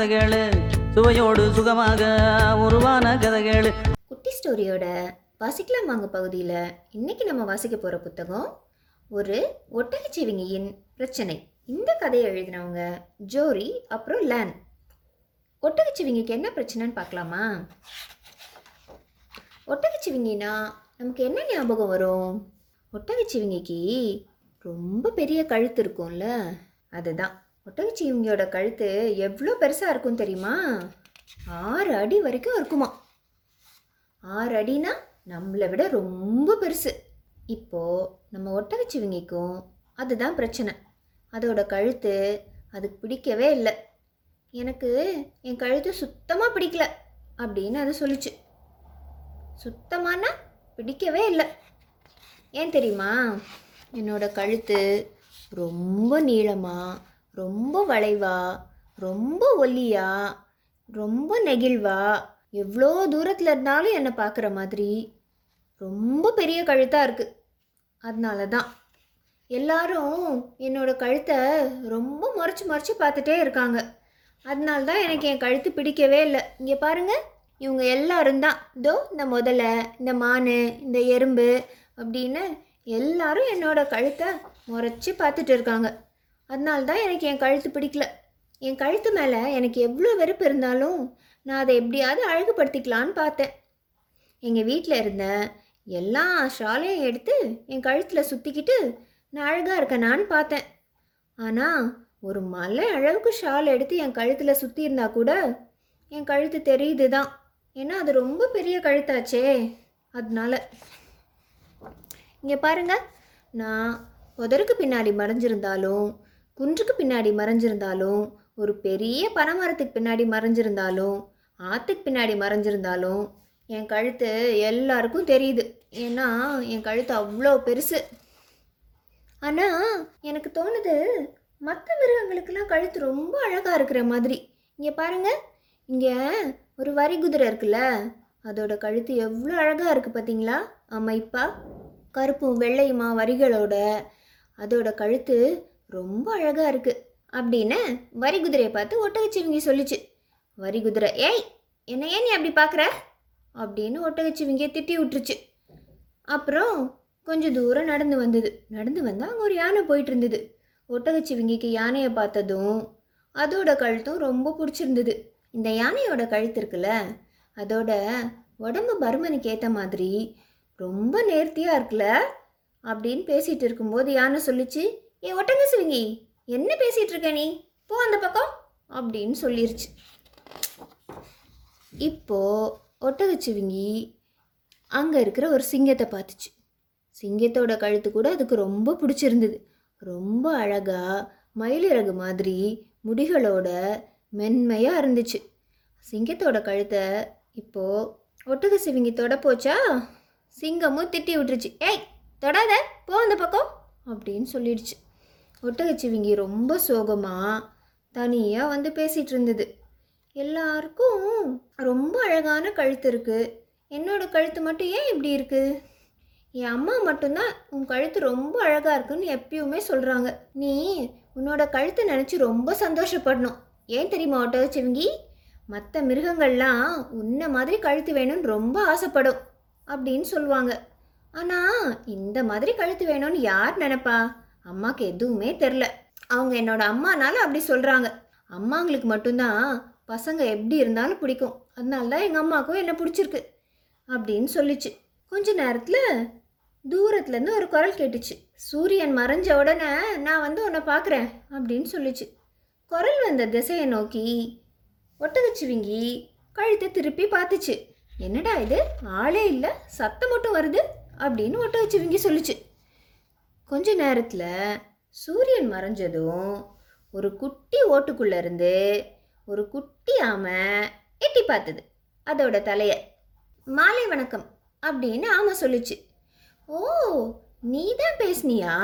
கதைகள் சுவையோடு சுகமாக உருவான கதைகள் குட்டி ஸ்டோரியோட வாசிக்கலாம் வாங்க பகுதியில் இன்னைக்கு நம்ம வாசிக்க போகிற புத்தகம் ஒரு ஒட்டகச்சிவிங்கியின் பிரச்சனை. இந்த கதையை எழுதினவங்க ஜோரி அப்புறம் லேன். ஒட்டகச்சிவிங்கிக்கு என்ன பிரச்சனைன்னு பார்க்கலாமா? ஒட்டகச்சிவிங்கினா நமக்கு என்ன ஞாபகம் வரும்? ஒட்டகச்சிவிங்கிக்கு ரொம்ப பெரிய கழுத்து இருக்கும்ல அதுதான். ஒட்டகச்சிவிங்கியோட கழுத்து எவ்வளோ பெருசாக இருக்கும் தெரியுமா? ஆறு அடி வரைக்கும் இருக்குமா? ஆறு அடினா நம்மளை விட ரொம்ப பெருசு. இப்போது நம்ம ஒட்டகச்சிவிங்கிக்கும் அதுதான் பிரச்சனை. அதோட கழுத்து அதுக்கு பிடிக்கவே இல்லை. எனக்கு என் கழுத்து சுத்தமாக பிடிக்கல அப்படின்னு அது சொல்லுச்சு. சுத்தமானா பிடிக்கவே இல்லை. ஏன் தெரியுமா? என்னோட கழுத்து ரொம்ப நீளமாக ரொம்ப வளைவா ரொம்ப ஒல்லியா ரொம்ப நெகிழ்வா எவ்வளோ தூரத்தில் இருந்தாலும் என்னை பார்க்குற மாதிரி ரொம்ப பெரிய கழுத்தாக இருக்குது அதனால தான் எல்லாரும் என்னோட கழுத்தை ரொம்ப முறைச்சி முறைச்சி பார்த்துட்டே இருக்காங்க. அதனால தான் எனக்கு என் கழுத்து பிடிக்கவே இல்லை. இங்கே பாருங்க இவங்க எல்லாரும் தான். இதோ இந்த முதலை இந்த மான் இந்த எறும்பு அப்படின்னு எல்லாரும் என்னோட கழுத்தை முறைச்சி பார்த்துட்டு இருக்காங்க. அதனால தான் எனக்கு என் கழுத்து பிடிக்கல. என் கழுத்து மேலே எனக்கு எவ்வளோ வெறுப்பு இருந்தாலும் நான் அதை எப்படியாவது அழகுபடுத்திக்கலான்னு பார்த்தேன். எங்கள் வீட்டில் இருந்த எல்லா ஷாலையும் எடுத்து என் கழுத்தில் சுற்றிக்கிட்டு நான் அழகாக இருக்கேனான்னு பார்த்தேன். ஆனால் ஒரு மலை அளவுக்கு ஷால் எடுத்து என் கழுத்தில் சுற்றி இருந்தா கூட என் கழுத்து தெரியுது தான் ஏன்னா அது ரொம்ப பெரிய கழுத்தாச்சே. அதனால. இங்கே பாருங்கள் நான் உதருக்கு பின்னாடி மறைஞ்சிருந்தாலும் குன்றுக்கு பின்னாடி மறைஞ்சிருந்தாலும் ஒரு பெரிய பனைமரத்துக்கு பின்னாடி மறைஞ்சிருந்தாலும் ஆற்றுக்கு பின்னாடி மறைஞ்சிருந்தாலும் என் கழுத்து எல்லாருக்கும் தெரியுது. ஏன்னா என் கழுத்து அவ்வளோ பெருசு. ஆனால் எனக்கு தோணுது மற்ற மிருகங்களுக்கெல்லாம் கழுத்து ரொம்ப அழகாக இருக்கிற மாதிரி. இங்கே பாருங்கள் இங்கே ஒரு வரி குதிரை இருக்குல்ல அதோட கழுத்து எவ்வளோ அழகாக இருக்குது பார்த்தீங்களா அமைப்பா. கருப்பும் வெள்ளையுமா வரிகளோட அதோட கழுத்து ரொம்ப அழகாக இருக்குது அப்படின்னு வரி குதிரையை பார்த்து ஒட்டகச்சிவிங்கி சொல்லிச்சு. வரி குதிரை ஏய் என்ன ஏன் நீ அப்படி பார்க்குற? அப்படின்னு ஒட்டகச்சிவிங்கிய திட்டி விட்டுருச்சு. அப்புறம் கொஞ்சம் தூரம் நடந்து வந்தது. நடந்து வந்தால் அங்கே ஒரு யானை போயிட்டு இருந்தது ஒட்டகச்சிவிங்கிக்கு யானையை பார்த்ததும் அதோட கழுத்தும் ரொம்ப பிடிச்சிருந்தது. இந்த யானையோட கழுத்து இருக்குல்ல அதோட உடம்பு பருமனுக்கு ஏற்ற மாதிரி ரொம்ப நேர்த்தியாக இருக்குல்ல அப்படின்னு பேசிகிட்டு இருக்கும்போது யானை சொல்லிச்சு ஏ ஒட்டக சிவிங்கி என்ன பேசிகிட்டு இருக்க நீ? போ அந்த பக்கம். அப்படின்னு சொல்லிருச்சு. இப்போது ஒட்டகச்சிவிங்கி அங்கே இருக்கிற ஒரு சிங்கத்தை பார்த்துச்சு. சிங்கத்தோட கழுத்து கூட அதுக்கு ரொம்ப பிடிச்சிருந்தது. ரொம்ப அழகாக மயிலிறகு மாதிரி முடிகளோட மென்மையாக இருந்துச்சு. சிங்கத்தோட கழுத்தை இப்போது ஒட்டக சிவிங்கி தொட போச்சா? சிங்கமும் திட்டி விட்டுருச்சு. ஏய் தொடாத. போ அந்த பக்கம். அப்படின்னு சொல்லிடுச்சு. ஒட்டகச்சிவிங்கி ரொம்ப சோகமாக தனியாக வந்து பேசிகிட்டு இருந்தது. எல்லாருக்கும் ரொம்ப அழகான கழுத்து இருக்குது என்னோடய கழுத்து மட்டும் ஏன் இப்படி இருக்குது என் அம்மா மட்டும்தான் உன் கழுத்து ரொம்ப அழகாக இருக்குன்னு எப்பயுமே சொல்கிறாங்க நீ உன்னோட கழுத்தை நினச்சி ரொம்ப சந்தோஷப்படணும். ஏன் தெரியுமா ஒட்டகச்சிவிங்கி? மற்ற மிருகங்கள்லாம் உன்ன மாதிரி கழுத்து வேணும்னு ரொம்ப ஆசைப்படும் அப்படின்னு சொல்லுவாங்க. ஆனால் இந்த மாதிரி கழுத்து வேணும்னு யார் நினப்பா? அம்மாவுக்கு எதுவுமே தெரில. அவங்க என்னோட அம்மானால அப்படி சொல்கிறாங்க அம்மாங்களுக்கு மட்டும்தான் பசங்க எப்படி இருந்தாலும் பிடிக்கும். அதனால தான் எங்கள் அம்மாவுக்கும் என்ன பிடிச்சிருக்கு அப்படின்னு சொல்லிச்சு. கொஞ்ச நேரத்தில் தூரத்துலேருந்து ஒரு குரல் கேட்டுச்சு. சூரியன் மறைஞ்ச உடனே நான் வந்து உன்னை பார்க்குறேன் அப்படின்னு சொல்லிச்சு. குரல் வந்த திசையை நோக்கி ஒட்டகச்சிவிங்கி கழுத்தை திருப்பி பார்த்துச்சு. என்னடா இது? ஆளே இல்லை. சத்தம் மட்டும் வருது அப்படின்னு ஒட்டகச்சிவிங்கி சொல்லுச்சு. கொஞ்ச நேரத்தில் சூரியன் மறைஞ்சதும் ஒரு குட்டி ஓட்டுக்குள்ளேருந்து ஒரு குட்டி ஆமை எட்டி பார்த்தது. அதோட தலைய மாலை வணக்கம் அப்படின்னு ஆமை சொல்லுச்சு. ஓ நீ தான் பேசுனியா?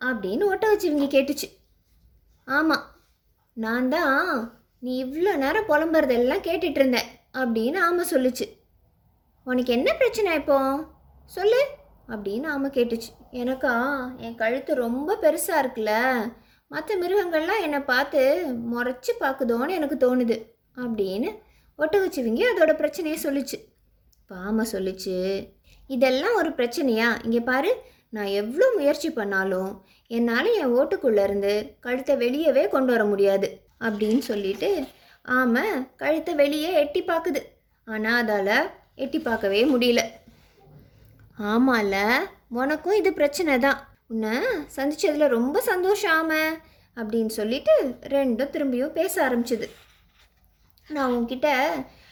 அப்படின்னு ஓட்ட ஒட்டகச்சிவிங்கி கேட்டுச்சு. ஆமாம் நான் தான் நீ இவ்வளோ நேரம் புலம்புறதெல்லாம் கேட்டுட்டு இருந்தேன் அப்படின்னு ஆமாம் சொல்லுச்சு. உனக்கு என்ன பிரச்சனை இப்போ? சொல்லு. அப்படின்னு ஆமை கேட்டுச்சு. எனக்கா என் கழுத்து ரொம்ப பெருசாக இருக்குல்ல மற்ற மிருகங்கள்லாம் என்னை பார்த்து முறைச்சி பார்க்குதோன்னு எனக்கு தோணுது அப்படின்னு ஒட்டகச்சிவிங்கி அதோட பிரச்சனையை சொல்லுச்சு. பாமை சொல்லுச்சு இதெல்லாம் ஒரு பிரச்சனையா? இங்கே பாரு நான் எவ்வளோ முயற்சி பண்ணாலும் என்னால் என் ஓட்டுக்குள்ளேருந்து கழுத்தை வெளியவே கொண்டு வர முடியாது அப்படின்னு சொல்லிட்டு ஆமை கழுத்தை வெளியே எட்டி பார்க்குது. ஆனால் அதால் எட்டி பார்க்கவே முடியல. ஆமால. உனக்கும் இது பிரச்சனை தான். உன்னை சந்திச்சதுல ரொம்ப சந்தோஷம் ஆம அப்படின்னு சொல்லிட்டு ரெண்டும் திரும்பியும் பேச ஆரம்பிச்சுது. நான் உன்கிட்ட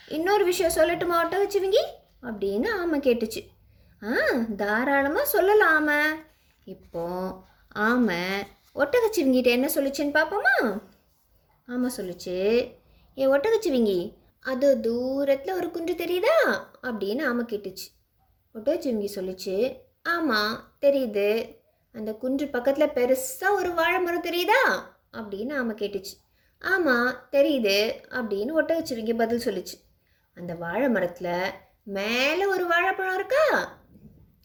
இன்னொரு விஷயம் சொல்லட்டுமா ஒட்டகச்சிவிங்கி அப்படின்னு ஆமை கேட்டுச்சு. ஆ தாராளமாக சொல்லலாம் ஆமை. இப்போ ஆமை ஒட்டகச்சிவிங்கிட்ட என்ன சொல்லிச்சுன்னு பார்ப்போமா ஆமாம் சொல்லுச்சு ஏ ஒட்டகச்சிவிங்கி அது தூரத்தில் ஒரு குன்று தெரியுதா? அப்படின்னு ஆமை கேட்டுச்சு. ஒட்டகச்சிவிங்கி சொல்லுச்சு ஆமாம் தெரியுது. அந்த குன்று பக்கத்தில் பெருசாக ஒரு வாழை மரம் தெரியுதா? அப்படின்னு ஆமாம் கேட்டுச்சு. ஆமாம் தெரியுது அப்படின்னு ஒட்டகச்சிவிங்கி பதில் சொல்லுச்சு. அந்த வாழை மரத்தில் மேலே ஒரு வாழைப்பழம் இருக்கா?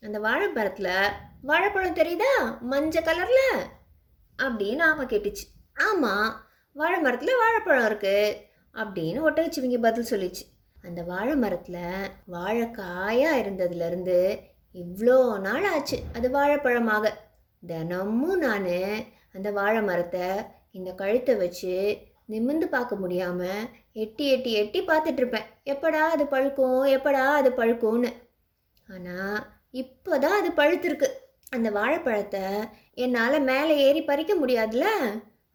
அந்த வாழைப்பழத்தில் வாழைப்பழம் தெரியுதா? மஞ்சள் கலரில்? அப்படின்னு ஆமாம் கேட்டுச்சு. ஆமாம் வாழை மரத்தில் வாழைப்பழம் இருக்குது அப்படின்னு ஒட்டகச்சிவிங்க பதில் சொல்லிச்சு. அந்த வாழை மரத்தில் வாழைக்காயாக இருந்ததுலேருந்து இவ்வளோ நாள் ஆச்சு அது வாழைப்பழமாக. தினமும் நான் அந்த வாழை மரத்தை இந்த கழுத்தை வச்சு நிமிர்ந்து பார்க்க முடியாமல் எட்டி எட்டி எட்டி பார்த்துட்ருப்பேன் எப்படா அது பழுக்கும்? எப்படா அது பழுக்கும்னு. ஆனால் இப்போ தான் அது பழுத்திருக்கு. அந்த வாழைப்பழத்தை என்னால் மேலே ஏறி பறிக்க முடியாதுல்ல?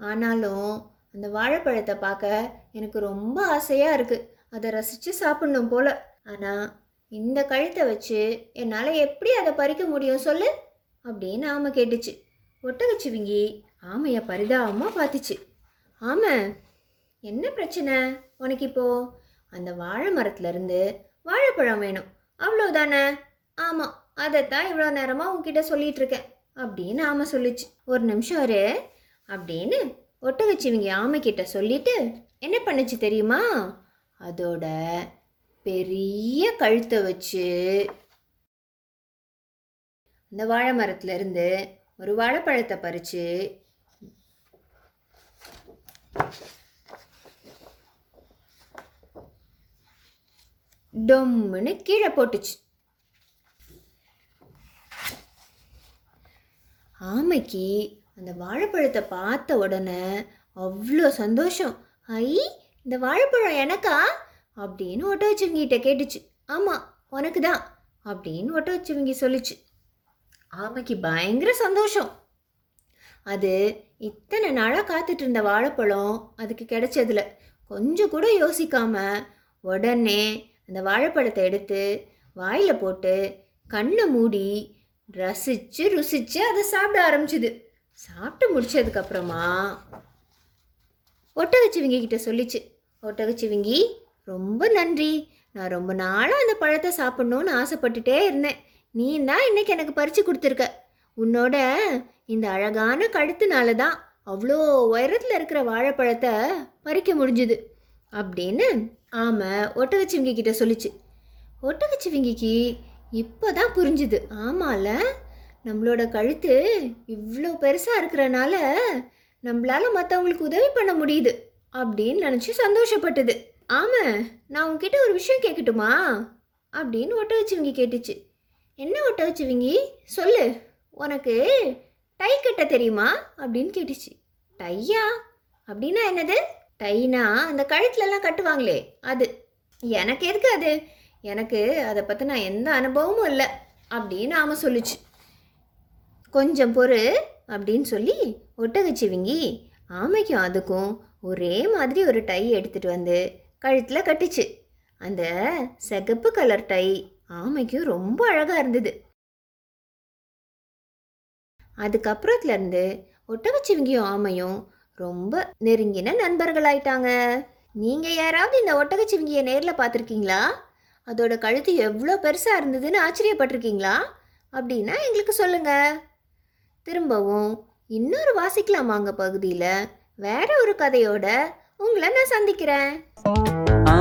ஆனாலும் அந்த வாழைப்பழத்தை பார்க்க எனக்கு ரொம்ப ஆசையாக இருக்குது அதை ரசித்து சாப்பிடணும் போல. ஆனால் இந்த கழுத்தை வச்சு என்னால் எப்படி அதை பறிக்க முடியும் சொல்லு? அப்படின்னு ஆமை கேட்டுச்சு. ஒட்டகச்சிவிங்கி ஆமையை பரிதாபமாக பார்த்துச்சு. ஆமை என்ன பிரச்சனை? உனக்கு இப்போ அந்த வாழை மரத்துலேருந்து வாழைப்பழம் வேணும். அவ்வளோதானே ஆமாம் அதைத்தான் இவ்வளோ நேரமாக உங்ககிட்ட சொல்லிட்டு இருக்கேன் அப்படின்னு ஆமை சொல்லிச்சு. ஒரு நிமிஷம் ஒரு அப்படின்னு ஒட்டகச்சிவிங்கி ஆமை கிட்ட சொல்லிட்டு என்ன பண்ணுச்சு தெரியுமா? அதோட பெரிய கழுத்தை வச்சு அந்த வாழை மரத்துலேருந்து ஒரு வாழைப்பழத்தை பறித்து டொம்முன்னு கீழே போட்டுச்சு. ஆமைக்கு அந்த வாழைப்பழத்தை பார்த்த உடனே அவ்வளோ சந்தோஷம். ஐ இந்த வாழைப்பழம் எனக்கா? அப்படின்னு ஒட்டவச்சுவங்கிட்ட கேட்டுச்சு. ஆமாம் உனக்கு தான் அப்படின்னு ஒட்டவச்சுவங்கி சொல்லிச்சு. ஆமைக்கு பயங்கர சந்தோஷம். அது இத்தனை நாளாக காத்துட்டு இருந்த வாழைப்பழம் அதுக்கு கிடைச்சதுல. கொஞ்சம் கூட யோசிக்காம உடனே அந்த வாழைப்பழத்தை எடுத்து வாயில் போட்டு கண்ணை மூடி ரசித்து ருசிச்சு அதை சாப்பிட ஆரம்பிச்சுது. சாப்பிட்டு முடிச்சதுக்கப்புறமா ஒட்டகச்சிவிங்கி கிட்ட சொல்லிச்சு. ஒட்டகச்சிவிங்கி ரொம்ப நன்றி. நான் ரொம்ப நாளாக அந்த பழத்தை சாப்பிட்ணுன்னு ஆசைப்பட்டுட்டே இருந்தேன். நீ தான் இன்னைக்கு எனக்கு பறித்து கொடுத்துருக்க. உன்னோட இந்த அழகான கழுத்துனால தான் அவ்வளோ உயரத்தில் இருக்கிற வாழைப்பழத்தை பறிக்க முடிஞ்சுது. அப்படின்னு ஆமாம் ஒட்டகச்சிவிங்கி கிட்ட சொல்லிச்சு. ஒட்டகச்சிவிங்கிக்கு இப்போ தான் புரிஞ்சுது. ஆமால நம்மளோட கழுத்து இவ்வளோ பெருசாக இருக்கிறனால நம்மளால் மற்றவங்களுக்கு உதவி பண்ண முடியுது. அப்படின்னு நினச்சி சந்தோஷப்பட்டது. ஆமாம் நான் உங்ககிட்ட ஒரு விஷயம் கேட்கட்டுமா அப்படின்னு ஒட்டகச்சிவிங்கி கேட்டுச்சு. என்ன ஒட்டகச்சிவிங்கி சொல்லு. உனக்கு டை கட்ட தெரியுமா? அப்படின்னு கேட்டுச்சு. டையா? அப்படின்னா என்னது? டைனா அந்த கழுத்துலலாம் கட்டுவாங்களே அது. எனக்கு எதுக்கு அது? எனக்கு அதை பற்றி நான் எந்த அனுபவமும் இல்லை அப்படின்னு ஆமாம் சொல்லுச்சு. கொஞ்சம் பொறு அப்படின்னு சொல்லி ஒட்டகச்சிவிங்கி ஆமைக்கும் அதுக்கும் ஒரே மாதிரி ஒரு டை எடுத்துட்டு வந்து கழுத்தில் கட்டுச்சு. அந்த சிகப்பு கலர் டை ஆமைக்கும் ரொம்ப அழகாக இருந்தது. அதுக்கப்புறத்துலேருந்து ஒட்டகச்சிவிங்கியும் ஆமையும் ரொம்ப நெருங்கின நண்பர்களாயிட்டாங்க. நீங்கள் யாராவது இந்த ஒட்டகச்சிவிங்கியை நேரில் பார்த்துருக்கீங்களா? அதோட கழுத்து எவ்வளோ பெருசாக இருந்ததுன்னு ஆச்சரியப்பட்டிருக்கீங்களா? அப்படின்னா எங்களுக்கு சொல்லுங்கள் திரும்பவும் இன்னொரு வாசிக்கலாமாங்க பகுதியில்? வேற ஒரு கதையோட உங்களை நான் சந்திக்கிறேன். ஆ,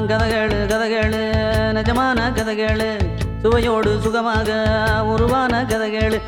கதைகளு நிஜமான கதைகளு. சுவையோடு சுகமாக உருவான கதைகளு.